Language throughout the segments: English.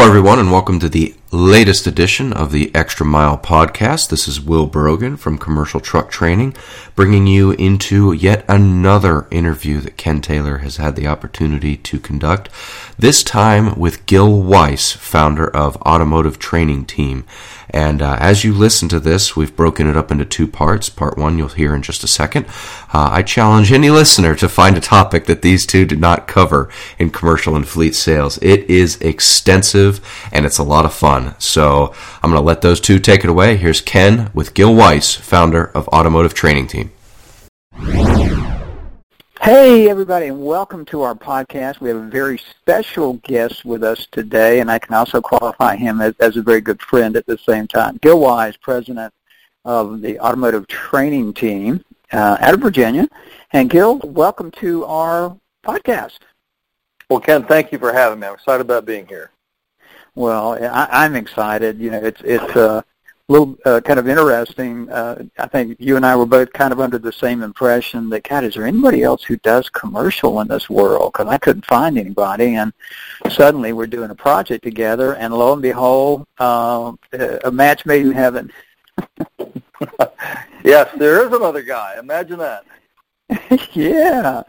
Hello, everyone, and welcome to the latest edition of the Extra Mile podcast. This is Will Brogan from Commercial Truck Training, bringing you into yet another interview that Ken Taylor has had the opportunity to conduct. This time with Gil Weiss, founder of Automotive Training Team. And uh, as you listen to this, we've broken it up into two parts. Part one you'll hear in just a second. Uh, I challenge any listener to find a topic that these two did not cover in commercial and fleet sales. It is extensive and it's a lot of fun. So I'm going to let those two take it away. Here's Ken with Gil Weiss, founder of Automotive Training Team. Hey, everybody, and welcome to our podcast. We have a very special guest with us today, and I can also qualify him as, as a very good friend at the same time. Gil Weiss, president of the Automotive Training Team uh, out of Virginia. And Gil, welcome to our podcast. Well, Ken, thank you for having me. I'm excited about being here. Well, I, I'm excited. You know, it's it's uh, little uh, kind of interesting. Uh, I think you and I were both kind of under the same impression that, God, is there anybody else who does commercial in this world? Because I couldn't find anybody, and suddenly we're doing a project together, and lo and behold, uh, a match made in heaven. yes, there is another guy. Imagine that. yeah.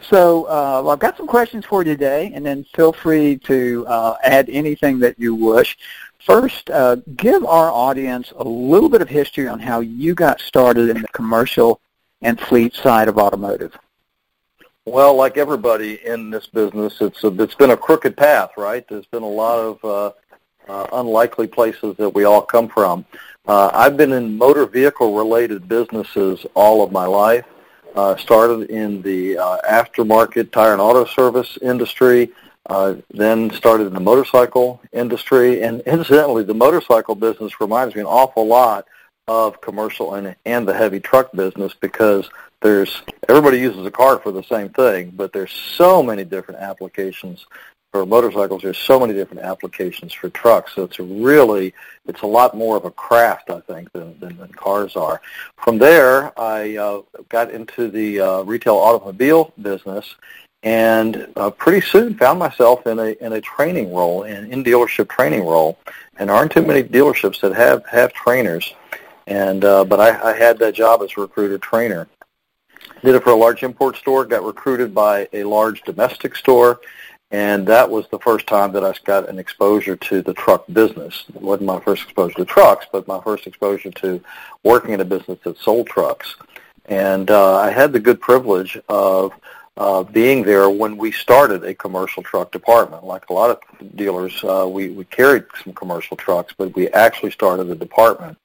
So uh, well, I've got some questions for you today, and then feel free to uh, add anything that you wish. First, uh, give our audience a little bit of history on how you got started in the commercial and fleet side of automotive. Well, like everybody in this business, it's a, it's been a crooked path, right? There's been a lot of uh, uh, unlikely places that we all come from. Uh, I've been in motor vehicle related businesses all of my life. Uh, started in the uh, aftermarket tire and auto service industry, uh, then started in the motorcycle industry, and incidentally, the motorcycle business reminds me an awful lot of commercial and, and the heavy truck business because there's everybody uses a car for the same thing, but there's so many different applications for motorcycles. There's so many different applications for trucks, so it's really it's a lot more of a craft, I think, than than, than cars are. From there, I uh, got into the uh, retail automobile business and uh, pretty soon found myself in a in a training role, in in dealership training role, and aren't too many dealerships that have have trainers, and uh, but I, I had that job as a recruiter trainer. Did it for a large import store. Got recruited by a large domestic store, and that was the first time that I got an exposure to the truck business. It wasn't my first exposure to trucks, but my first exposure to working in a business that sold trucks. And uh, I had the good privilege of uh, being there when we started a commercial truck department. Like a lot of dealers, uh, we, we carried some commercial trucks, but we actually started a department.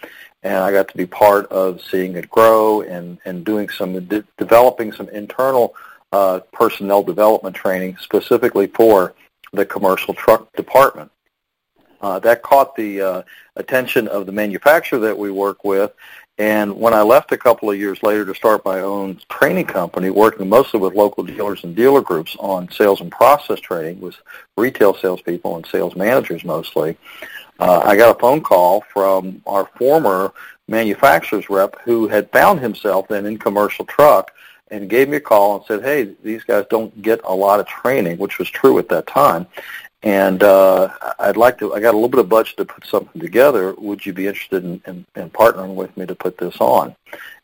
And I got to be part of seeing it grow and, and doing some, de- developing some internal uh, personnel development training specifically for the commercial truck department. Uh, that caught the uh, attention of the manufacturer that we work with, and when I left a couple of years later to start my own training company, working mostly with local dealers and dealer groups on sales and process training with retail salespeople and sales managers mostly, uh, I got a phone call from our former manufacturer's rep who had found himself in in commercial truck and gave me a call and said, hey, these guys don't get a lot of training, which was true at that time and uh, I'd like to. I got a little bit of budget to put something together. Would you be interested in, in, in partnering with me to put this on?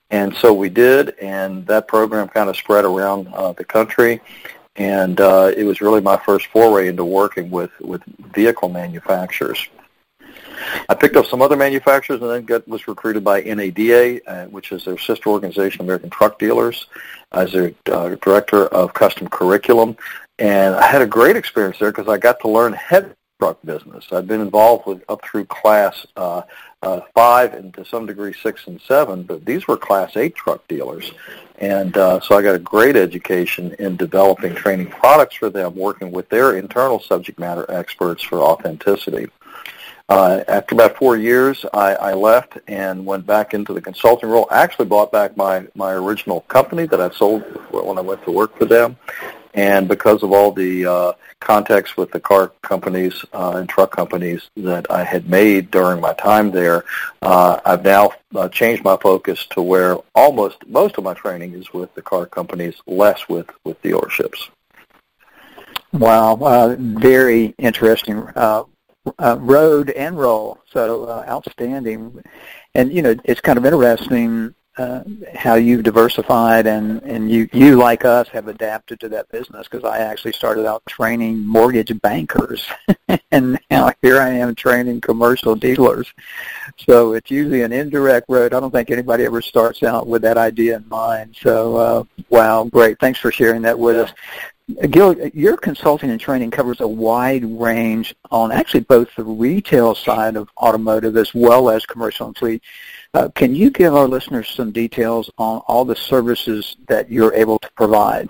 And so we did, and that program kind of spread around uh, the country. And uh, it was really my first foray into working with, with vehicle manufacturers. I picked up some other manufacturers and then got, was recruited by NADA, uh, which is their sister organization, American Truck Dealers, as their uh, director of custom curriculum. And I had a great experience there because I got to learn heavy truck business. I've been involved with up through class uh, uh, five and to some degree six and seven, but these were class eight truck dealers. And uh, so I got a great education in developing training products for them, working with their internal subject matter experts for authenticity. Uh, after about four years, I, I left and went back into the consulting role. Actually bought back my, my original company that I sold when I went to work for them. And because of all the uh, contacts with the car companies uh, and truck companies that I had made during my time there, uh, I've now uh, changed my focus to where almost most of my training is with the car companies, less with, with dealerships. Wow, uh, very interesting. Uh, uh, rode and roll. So uh, outstanding. And you know, it's kind of interesting uh, how you've diversified and, and you, you, like us, have adapted to that business because I actually started out training mortgage bankers and now here I am training commercial dealers. So it's usually an indirect road. I don't think anybody ever starts out with that idea in mind. So, uh, wow, great. Thanks for sharing that with us. Gil, your consulting and training covers a wide range on actually both the retail side of automotive as well as commercial and fleet. Uh, can you give our listeners some details on all the services that you're able to provide?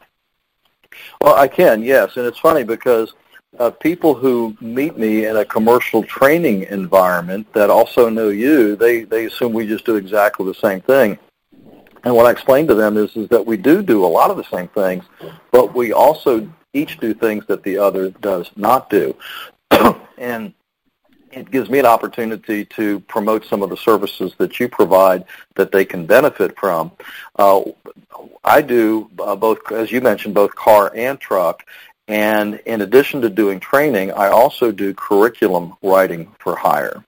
Well, I can, yes. And it's funny because uh, people who meet me in a commercial training environment that also know you, they, they assume we just do exactly the same thing. And what I explain to them is, is that we do do a lot of the same things, but we also each do things that the other does not do. and it gives me an opportunity to promote some of the services that you provide that they can benefit from. Uh, I do uh, both, as you mentioned, both car and truck. And in addition to doing training, I also do curriculum writing for hire.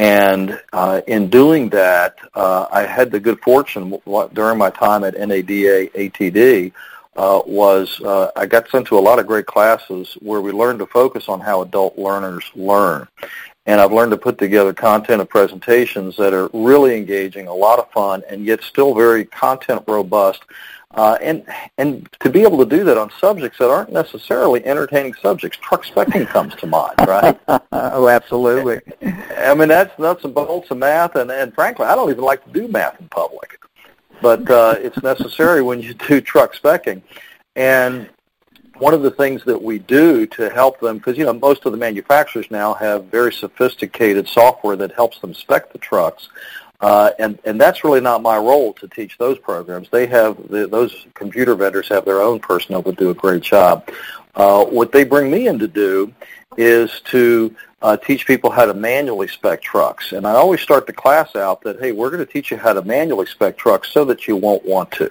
And uh, in doing that, uh, I had the good fortune during my time at NADA ATD uh, was uh, I got sent to a lot of great classes where we learned to focus on how adult learners learn. And I've learned to put together content and presentations that are really engaging, a lot of fun, and yet still very content robust uh, and and to be able to do that on subjects that aren't necessarily entertaining subjects, truck specking comes to mind, right? oh, absolutely. I mean, that's nuts and bolts of math, and, and frankly, I don't even like to do math in public, but uh, it's necessary when you do truck specking. And one of the things that we do to help them, because you know most of the manufacturers now have very sophisticated software that helps them spec the trucks. Uh, and, and that's really not my role to teach those programs. They have, the, those computer vendors have their own personnel that do a great job. Uh, what they bring me in to do is to uh, teach people how to manually spec trucks. And I always start the class out that, hey, we're going to teach you how to manually spec trucks so that you won't want to.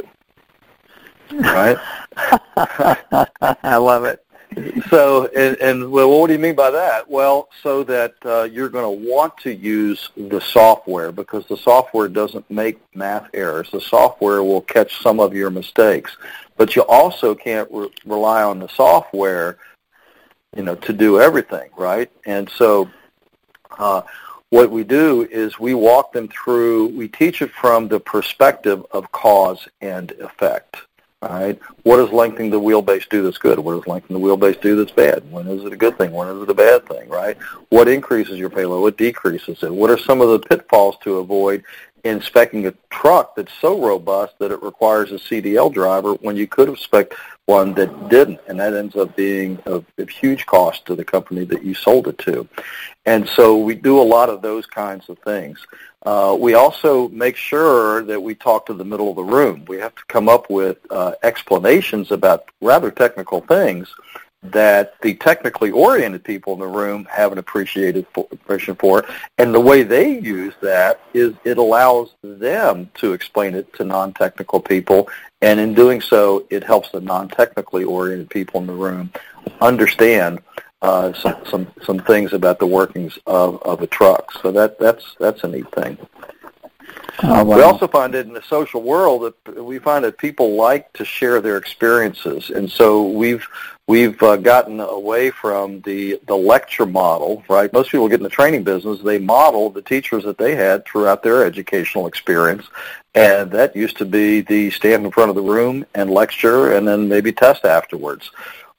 Right? I love it so, and, and, well, what do you mean by that? Well, so that uh, you're going to want to use the software because the software doesn't make math errors. The software will catch some of your mistakes, but you also can't re- rely on the software, you know, to do everything, right? And so, uh, what we do is we walk them through. We teach it from the perspective of cause and effect. Right? What does lengthening the wheelbase do that's good? What does lengthening the wheelbase do that's bad? When is it a good thing? When is it a bad thing? Right? What increases your payload? What decreases it? What are some of the pitfalls to avoid in specking a truck that's so robust that it requires a CDL driver when you could have spec one that didn't, and that ends up being a, of huge cost to the company that you sold it to. And so we do a lot of those kinds of things. Uh, we also make sure that we talk to the middle of the room. We have to come up with uh, explanations about rather technical things that the technically oriented people in the room have an appreciated appreciation for. And the way they use that is it allows them to explain it to non-technical people. And in doing so, it helps the non-technically oriented people in the room understand uh, some, some some things about the workings of, of a truck. So that that's that's a neat thing. Oh, wow. We also find it in the social world that we find that people like to share their experiences, and so we've we've uh, gotten away from the the lecture model. Right, most people get in the training business; they model the teachers that they had throughout their educational experience, and that used to be the stand in front of the room and lecture, and then maybe test afterwards.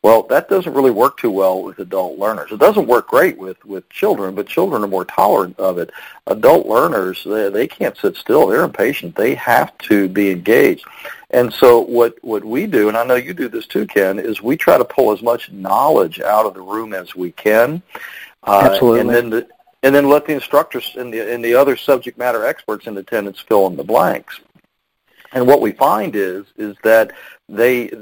Well, that doesn't really work too well with adult learners. It doesn't work great with, with children, but children are more tolerant of it. Adult learners, they, they can't sit still. They're impatient. They have to be engaged. And so what, what we do, and I know you do this too, Ken, is we try to pull as much knowledge out of the room as we can. Uh, Absolutely. And then, the, and then let the instructors and the, and the other subject matter experts in attendance fill in the blanks. And what we find is is that they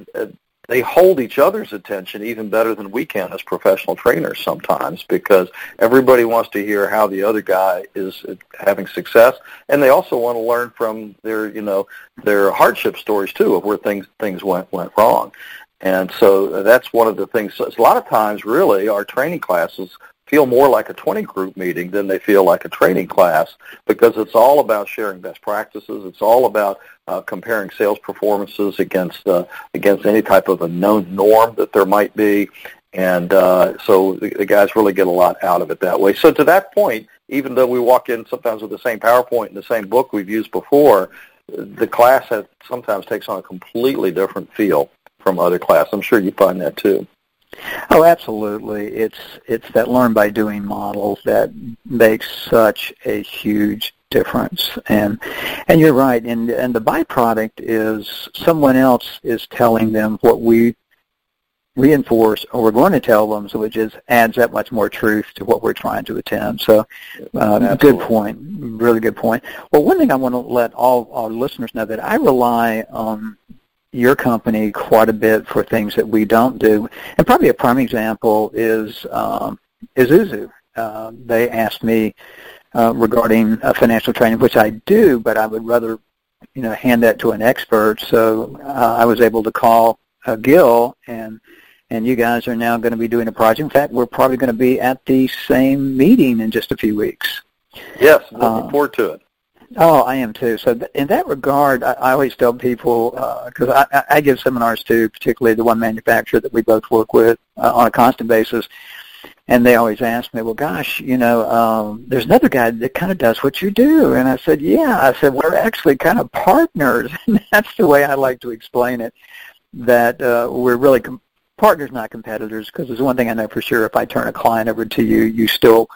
they hold each other's attention even better than we can as professional trainers sometimes because everybody wants to hear how the other guy is having success. And they also want to learn from their you know their hardship stories too of where things things went went wrong. And so that's one of the things. So a lot of times really our training classes feel more like a 20 group meeting than they feel like a training class because it's all about sharing best practices. It's all about uh, comparing sales performances against uh, against any type of a known norm that there might be. And uh, so the, the guys really get a lot out of it that way. So to that point, even though we walk in sometimes with the same PowerPoint and the same book we've used before, the class has, sometimes takes on a completely different feel from other class. I'm sure you find that too. Oh, absolutely. It's it's that learn by doing model that makes such a huge difference. And and you're right. And and the byproduct is someone else is telling them what we reinforce or we're going to tell them, so it just adds that much more truth to what we're trying to attend. So, uh, good point, really good point. Well, one thing I want to let all our listeners know that I rely on your company quite a bit for things that we don't do, and probably a prime example is um, Isuzu. Uh, they asked me uh, regarding uh, financial training, which I do, but I would rather you know hand that to an expert. So uh, I was able to call uh, Gil and and you guys are now going to be doing a project. In fact, we're probably going to be at the same meeting in just a few weeks. Yes, looking uh, forward to it. Oh, I am too. So th- in that regard, I, I always tell people because uh, I, I give seminars too, particularly the one manufacturer that we both work with uh, on a constant basis, and they always ask me, "Well, gosh, you know, um, there's another guy that kind of does what you do," and I said, "Yeah." I said, "We're actually kind of partners," and that's the way I like to explain it. That uh, we're really com- partners, not competitors, because there's one thing I know for sure. If I turn a client over to you, you still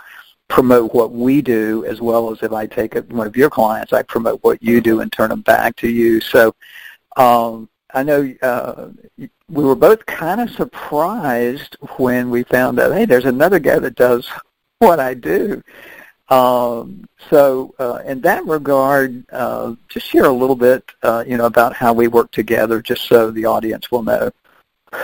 promote what we do as well as if I take a, one of your clients, I promote what you do and turn them back to you. So um, I know uh, we were both kind of surprised when we found out, hey, there's another guy that does what I do. Um, so uh, in that regard, uh, just share a little bit, uh, you know, about how we work together, just so the audience will know.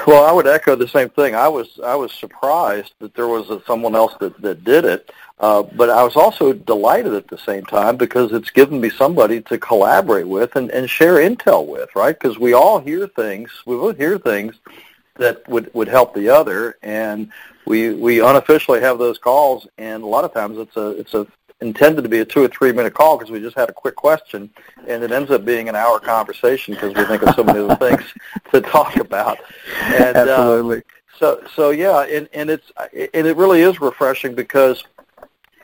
Well, I would echo the same thing. I was I was surprised that there was a, someone else that that did it, uh, but I was also delighted at the same time because it's given me somebody to collaborate with and, and share intel with, right? Because we all hear things, we both hear things that would would help the other, and we we unofficially have those calls, and a lot of times it's a it's a intended to be a two or three minute call because we just had a quick question, and it ends up being an hour conversation because we think of so many other things to talk about. And, uh, Absolutely. Uh, so so yeah, and and it's and it really is refreshing because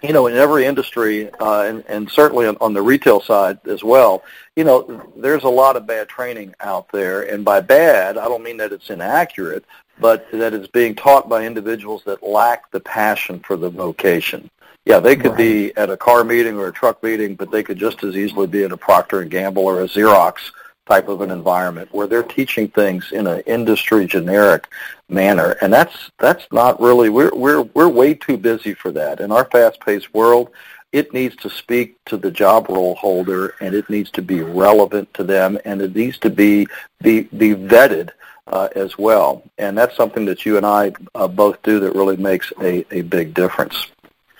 you know, in every industry, uh, and, and certainly on, on the retail side as well, you know, there's a lot of bad training out there. And by bad, I don't mean that it's inaccurate, but that it's being taught by individuals that lack the passion for the vocation. Yeah, they could right. be at a car meeting or a truck meeting, but they could just as easily be at a Procter and Gamble or a Xerox type of an environment where they're teaching things in an industry generic manner, and that's that's not really we're we're we're way too busy for that in our fast-paced world. It needs to speak to the job role holder, and it needs to be relevant to them, and it needs to be be be vetted uh, as well. And that's something that you and I uh, both do that really makes a, a big difference.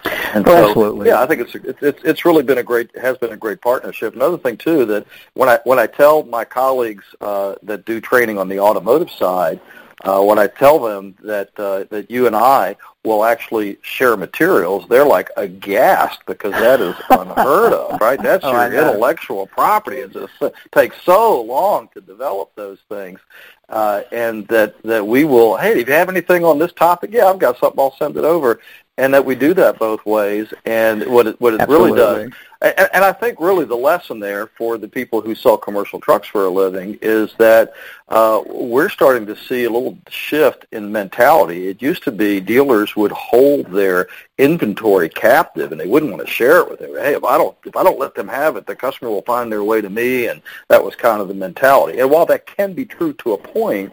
And so, absolutely. Yeah, I think it's it's it's really been a great has been a great partnership. Another thing too that when I when I tell my colleagues uh, that do training on the automotive side, uh, when I tell them that uh, that you and I will actually share materials, they're like aghast because that is unheard of, right? That's oh, your intellectual property. It just takes so long to develop those things, uh, and that that we will. Hey, if you have anything on this topic, yeah, I've got something. I'll send it over and that we do that both ways. And what it, what it really does, and, and I think really the lesson there for the people who sell commercial trucks for a living is that uh, we're starting to see a little shift in mentality. It used to be dealers would hold their inventory captive, and they wouldn't want to share it with them. Hey, if I don't if I don't let them have it, the customer will find their way to me, and that was kind of the mentality. And while that can be true to a point,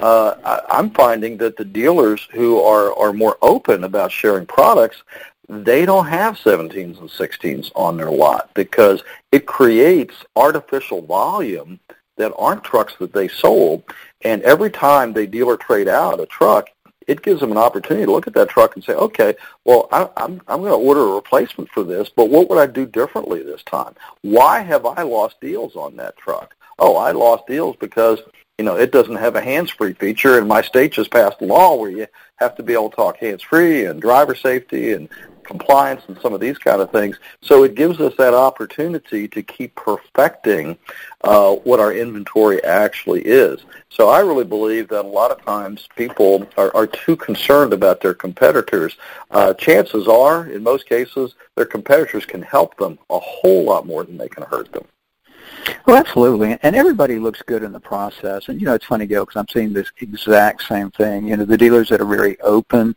uh, I, I'm finding that the dealers who are, are more open about sharing products, they don't have 17s and 16s on their lot because it creates artificial volume that aren't trucks that they sold. And every time they deal or trade out a truck, it gives them an opportunity to look at that truck and say, okay, well, I, I'm, I'm going to order a replacement for this, but what would I do differently this time? Why have I lost deals on that truck? Oh, I lost deals because you know it doesn't have a hands-free feature, and my state just passed a law where you have to be able to talk hands-free and driver safety and compliance and some of these kind of things. So it gives us that opportunity to keep perfecting uh, what our inventory actually is. So I really believe that a lot of times people are, are too concerned about their competitors. Uh, chances are, in most cases, their competitors can help them a whole lot more than they can hurt them. Well, absolutely, and everybody looks good in the process. And you know, it's funny, Gil, because I'm seeing this exact same thing. You know, the dealers that are very open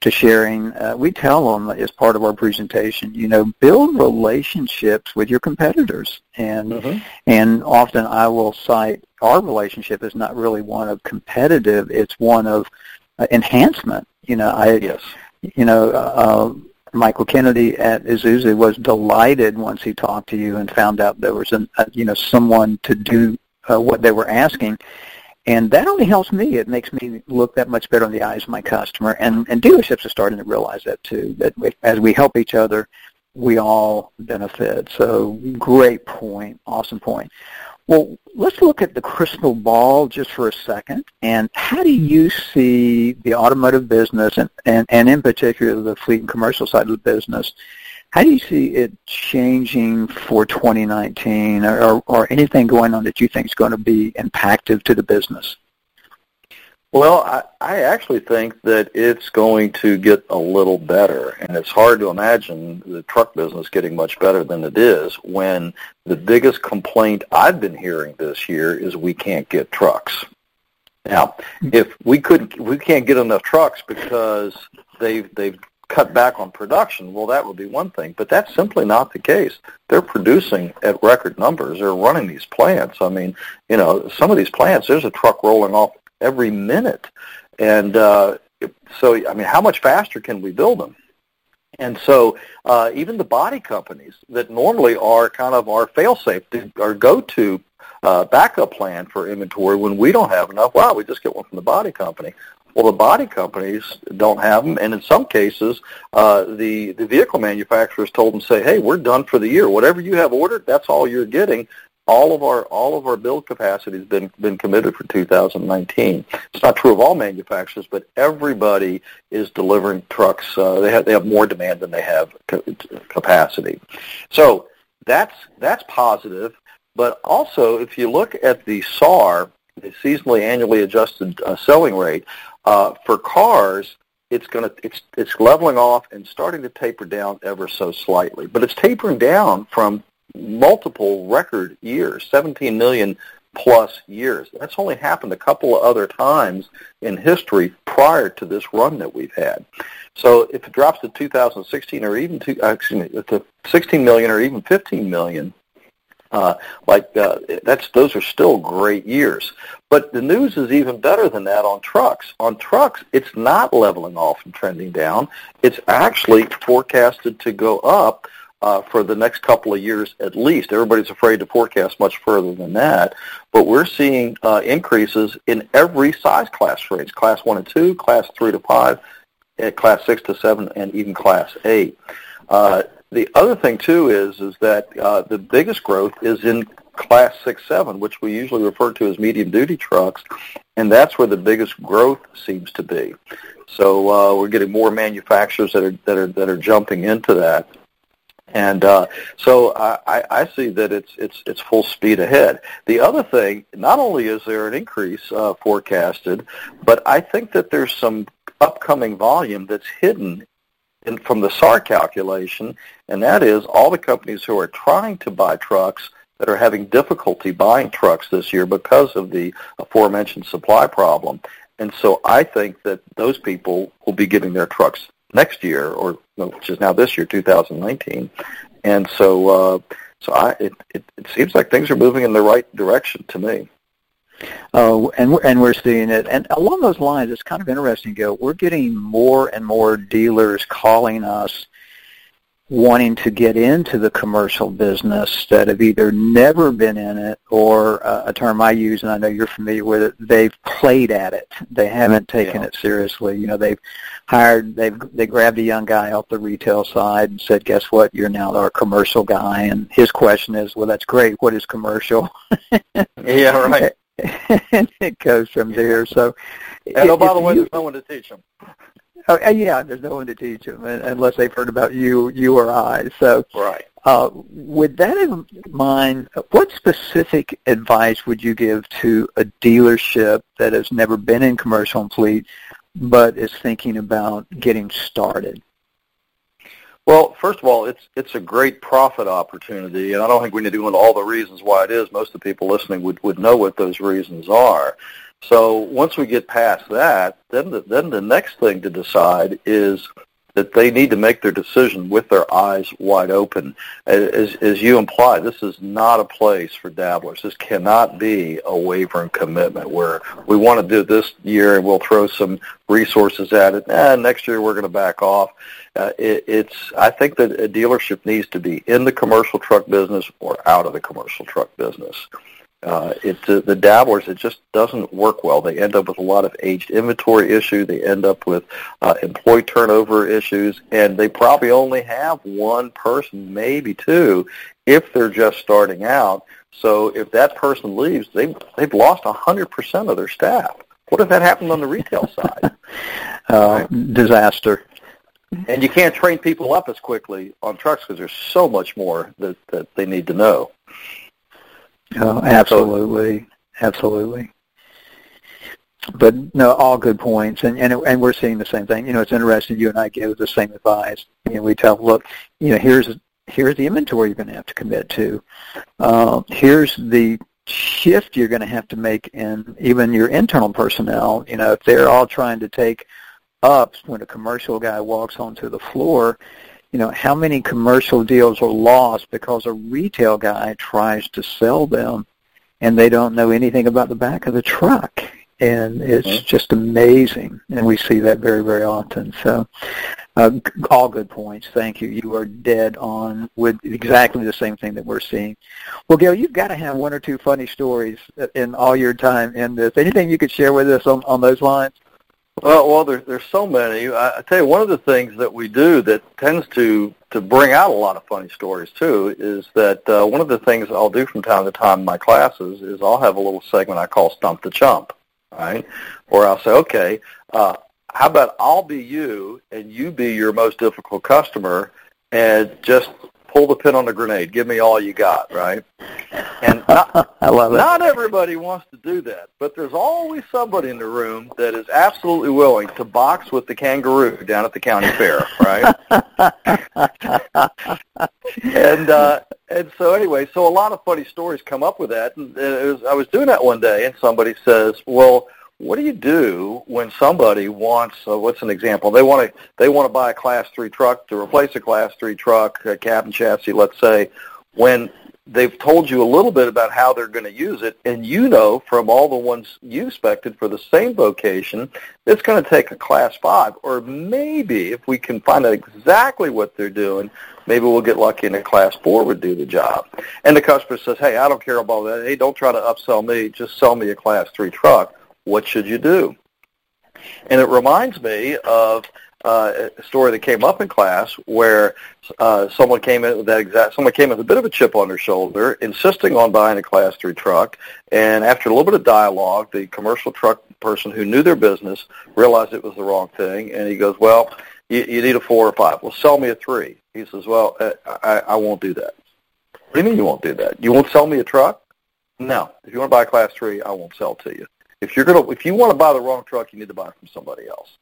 to sharing, uh, we tell them as part of our presentation, you know, build relationships with your competitors. And, mm-hmm. and often I will cite our relationship is not really one of competitive, it's one of uh, enhancement. You know, I, yes. you know, uh, Michael Kennedy at Isuzu was delighted once he talked to you and found out there was an, uh, you know, someone to do uh, what they were asking. And that only helps me. It makes me look that much better in the eyes of my customer. And, and dealerships are starting to realize that too, that we, as we help each other, we all benefit. So great point. Awesome point. Well, let's look at the crystal ball just for a second. And how do you see the automotive business and, and, and in particular the fleet and commercial side of the business how do you see it changing for 2019 or, or anything going on that you think is going to be impactful to the business? Well, I, I actually think that it's going to get a little better, and it's hard to imagine the truck business getting much better than it is when the biggest complaint I've been hearing this year is we can't get trucks. Now, if we could, we can't get enough trucks because they've they've cut back on production, well, that would be one thing. But that's simply not the case. They're producing at record numbers. They're running these plants. I mean, you know, some of these plants, there's a truck rolling off every minute. And uh, so, I mean, how much faster can we build them? And so uh, even the body companies that normally are kind of our fail-safe, our go-to uh, backup plan for inventory when we don't have enough, wow, we just get one from the body company. Well, the body companies don't have them, and in some cases, uh, the the vehicle manufacturers told them, say, "Hey, we're done for the year. Whatever you have ordered, that's all you're getting." All of our all of our build capacity has been been committed for 2019. It's not true of all manufacturers, but everybody is delivering trucks. Uh, they have they have more demand than they have capacity. So that's that's positive. But also, if you look at the SAR, the seasonally annually adjusted uh, selling rate, uh, for cars, it's going to it's it's leveling off and starting to taper down ever so slightly, but it's tapering down from multiple record years, 17 million plus years. That's only happened a couple of other times in history prior to this run that we've had. So if it drops to 2016 or even to, uh, excuse me, to 16 million or even 15 million, uh, like uh, that's those are still great years. But the news is even better than that on trucks. On trucks, it's not leveling off and trending down. It's actually forecasted to go up uh, for the next couple of years at least. Everybody's afraid to forecast much further than that, but we're seeing uh, increases in every size class range: class one and two, class three to five, class six to seven, and even class eight. Uh, the other thing too is is that uh, the biggest growth is in class six seven, which we usually refer to as medium duty trucks, and that's where the biggest growth seems to be. So uh, we're getting more manufacturers that are that are that are jumping into that. And uh, so I, I see that it's it's it's full speed ahead. The other thing, not only is there an increase uh, forecasted, but I think that there's some upcoming volume that's hidden in, from the SAR calculation, and that is all the companies who are trying to buy trucks that are having difficulty buying trucks this year because of the aforementioned supply problem. And so I think that those people will be getting their trucks next year, or which is now this year, 2019. And so, uh, so I, it, it, it seems like things are moving in the right direction to me. Oh, and we're, and we're seeing it. And along those lines, it's kind of interesting, Gil. We're getting more and more dealers calling us wanting to get into the commercial business that have either never been in it or uh, a term I use, and I know you're familiar with it, they've played at it. They haven't taken yeah. it seriously. You know, they've hired, they've they grabbed a young guy off the retail side and said, "Guess what? You're now our commercial guy." And his question is, "Well, that's great. What is commercial?" yeah, right. and it goes from there. So, and oh, by the way, there's no one to teach them. Oh, yeah, there's no one to teach them unless they've heard about you, you or I. So, right. Uh, with that in mind, what specific advice would you give to a dealership that has never been in commercial and fleet, but is thinking about getting started? Well, first of all, it's it's a great profit opportunity, and I don't think we need to go into all the reasons why it is. Most of the people listening would would know what those reasons are. So once we get past that, then the, then the next thing to decide is that they need to make their decision with their eyes wide open. As, as you imply, this is not a place for dabblers. This cannot be a wavering commitment where we want to do this year and we'll throw some resources at it. and next year we're going to back off. Uh, it, it's. I think that a dealership needs to be in the commercial truck business or out of the commercial truck business uh, it uh, the dabblers it just doesn't work well. They end up with a lot of aged inventory issue. They end up with uh, employee turnover issues, and they probably only have one person, maybe two, if they're just starting out. So if that person leaves, they they've lost a hundred percent of their staff. What if that happened on the retail side? uh, disaster. And you can't train people up as quickly on trucks because there's so much more that, that they need to know. Oh, absolutely, absolutely. But no, all good points, and and and we're seeing the same thing. You know, it's interesting. You and I give the same advice. You know, we tell, look, you know, here's here's the inventory you're going to have to commit to. Uh, here's the shift you're going to have to make in even your internal personnel. You know, if they're all trying to take ups when a commercial guy walks onto the floor, you know, how many commercial deals are lost because a retail guy tries to sell them and they don't know anything about the back of the truck. And it's mm-hmm. just amazing. And we see that very, very often. So uh, all good points. Thank you. You are dead on with exactly the same thing that we're seeing. Well, Gail, you've got to have one or two funny stories in all your time in this. Anything you could share with us on, on those lines? Well, well, there, there's so many. I, I tell you, one of the things that we do that tends to to bring out a lot of funny stories too is that uh, one of the things I'll do from time to time in my classes is I'll have a little segment I call Stump the Chump, right? Where I'll say, okay, uh, how about I'll be you and you be your most difficult customer, and just pull the pin on the grenade. Give me all you got, right? And not, I love it. Not everybody wants to do that, but there's always somebody in the room that is absolutely willing to box with the kangaroo down at the county fair, right? and uh, and so anyway, so a lot of funny stories come up with that. And it was, I was doing that one day, and somebody says, "Well." What do you do when somebody wants uh, what's an example? They want to they want to buy a class 3 truck to replace a class 3 truck a cab and chassis let's say when they've told you a little bit about how they're going to use it and you know from all the ones you inspected for the same vocation it's going to take a class 5 or maybe if we can find out exactly what they're doing maybe we'll get lucky and a class 4 would do the job. And the customer says hey I don't care about that. Hey don't try to upsell me. Just sell me a class 3 truck what should you do? And it reminds me of uh, a story that came up in class where uh, someone came in with that exact someone came with a bit of a chip on their shoulder, insisting on buying a class three truck. And after a little bit of dialogue, the commercial truck person who knew their business realized it was the wrong thing, and he goes, "Well, you, you need a four or five. Well, sell me a three. He says, "Well, uh, I, I won't do that." What do you mean you won't do that? You won't sell me a truck? No. If you want to buy a class three, I won't sell to you. If you're gonna, if you want to buy the wrong truck, you need to buy it from somebody else.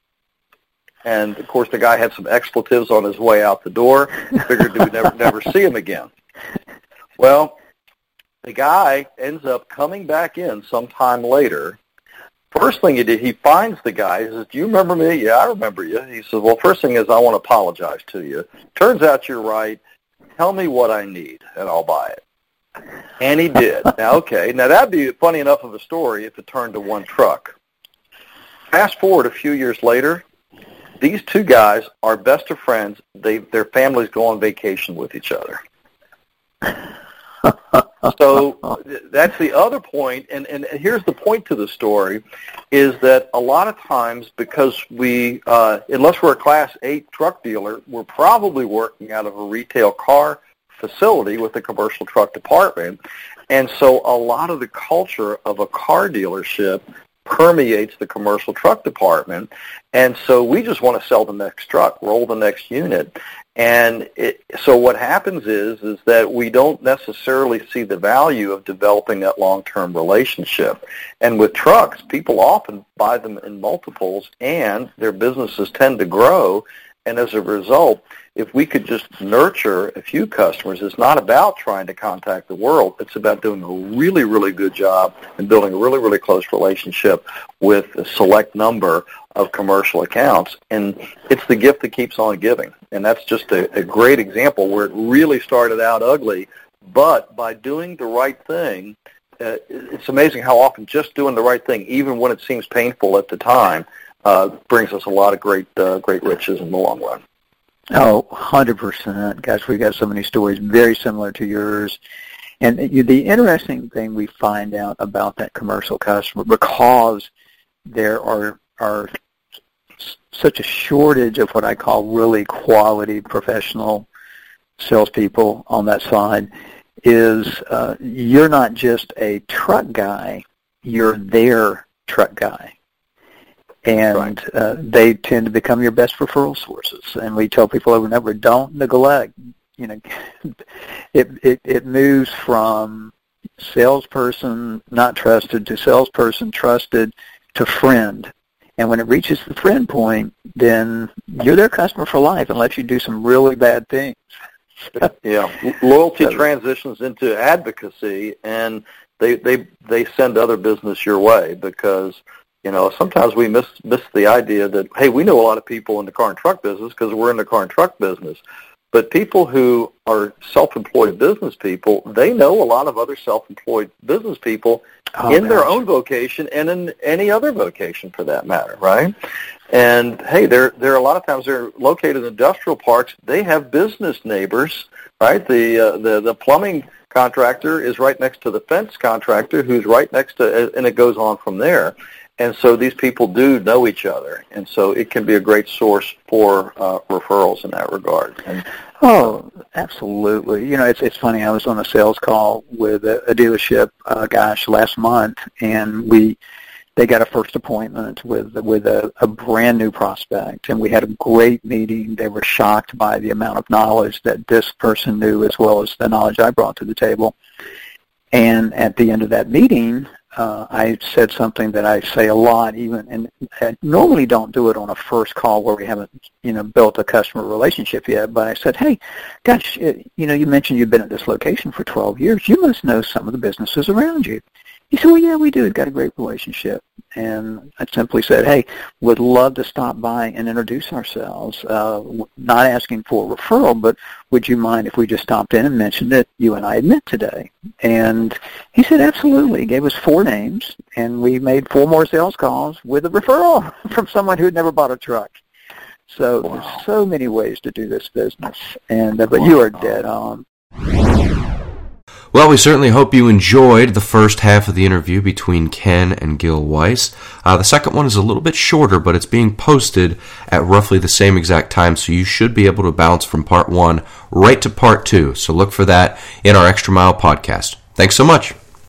And of course, the guy had some expletives on his way out the door. Figured we'd never, never see him again. Well, the guy ends up coming back in sometime later. First thing he did, he finds the guy. He says, "Do you remember me?" "Yeah, I remember you." He says, "Well, first thing is I want to apologize to you. Turns out you're right. Tell me what I need, and I'll buy it." And he did. now, okay, now that'd be funny enough of a story if it turned to one truck. Fast forward a few years later, these two guys are best of friends. They their families go on vacation with each other. so that's the other point, and, and here's the point to the story, is that a lot of times because we, uh, unless we're a Class 8 truck dealer, we're probably working out of a retail car facility with a commercial truck department. And so a lot of the culture of a car dealership permeates the commercial truck department. And so we just want to sell the next truck, roll the next unit. And it, so what happens is is that we don't necessarily see the value of developing that long-term relationship. And with trucks, people often buy them in multiples and their businesses tend to grow. And as a result, if we could just nurture a few customers, it's not about trying to contact the world. It's about doing a really, really good job and building a really, really close relationship with a select number of commercial accounts. And it's the gift that keeps on giving. And that's just a, a great example where it really started out ugly, but by doing the right thing, uh, it's amazing how often just doing the right thing, even when it seems painful at the time, uh, brings us a lot of great, uh, great riches in the long run. Oh, 100%. Gosh, we've got so many stories very similar to yours. And the interesting thing we find out about that commercial customer, because there are, are such a shortage of what I call really quality professional salespeople on that side, is uh, you're not just a truck guy, you're their truck guy and right. uh, they tend to become your best referral sources. And we tell people over and over, don't neglect. You know, it it, it moves from salesperson not trusted to salesperson trusted to friend. And when it reaches the friend point, then you're their customer for life unless you do some really bad things. yeah, loyalty transitions into advocacy, and they they they send other business your way because you know, sometimes we miss miss the idea that hey, we know a lot of people in the car and truck business because we're in the car and truck business. But people who are self-employed business people, they know a lot of other self-employed business people oh, in gosh. their own vocation and in any other vocation for that matter, right? And hey, there there are a lot of times they're located in industrial parks. They have business neighbors, right? The uh, the the plumbing contractor is right next to the fence contractor, who's right next to, and it goes on from there. And so these people do know each other, and so it can be a great source for uh, referrals in that regard. And, oh, absolutely. You know, it's it's funny. I was on a sales call with a, a dealership, uh, gosh, last month, and we they got a first appointment with with a, a brand new prospect, and we had a great meeting. They were shocked by the amount of knowledge that this person knew, as well as the knowledge I brought to the table. And at the end of that meeting, uh, I said something that I say a lot, even and I normally don't do it on a first call where we haven't, you know, built a customer relationship yet. But I said, "Hey, gosh, uh, you know, you mentioned you've been at this location for 12 years. You must know some of the businesses around you." He said, well, yeah, we do. We've got a great relationship. And I simply said, hey, would love to stop by and introduce ourselves, uh, not asking for a referral, but would you mind if we just stopped in and mentioned that you and I had met today? And he said, absolutely. He gave us four names, and we made four more sales calls with a referral from someone who had never bought a truck. So wow. there's so many ways to do this business, and uh, but wow. you are dead on. Well, we certainly hope you enjoyed the first half of the interview between Ken and Gil Weiss. Uh, the second one is a little bit shorter, but it's being posted at roughly the same exact time, so you should be able to bounce from part one right to part two. So look for that in our Extra Mile podcast. Thanks so much.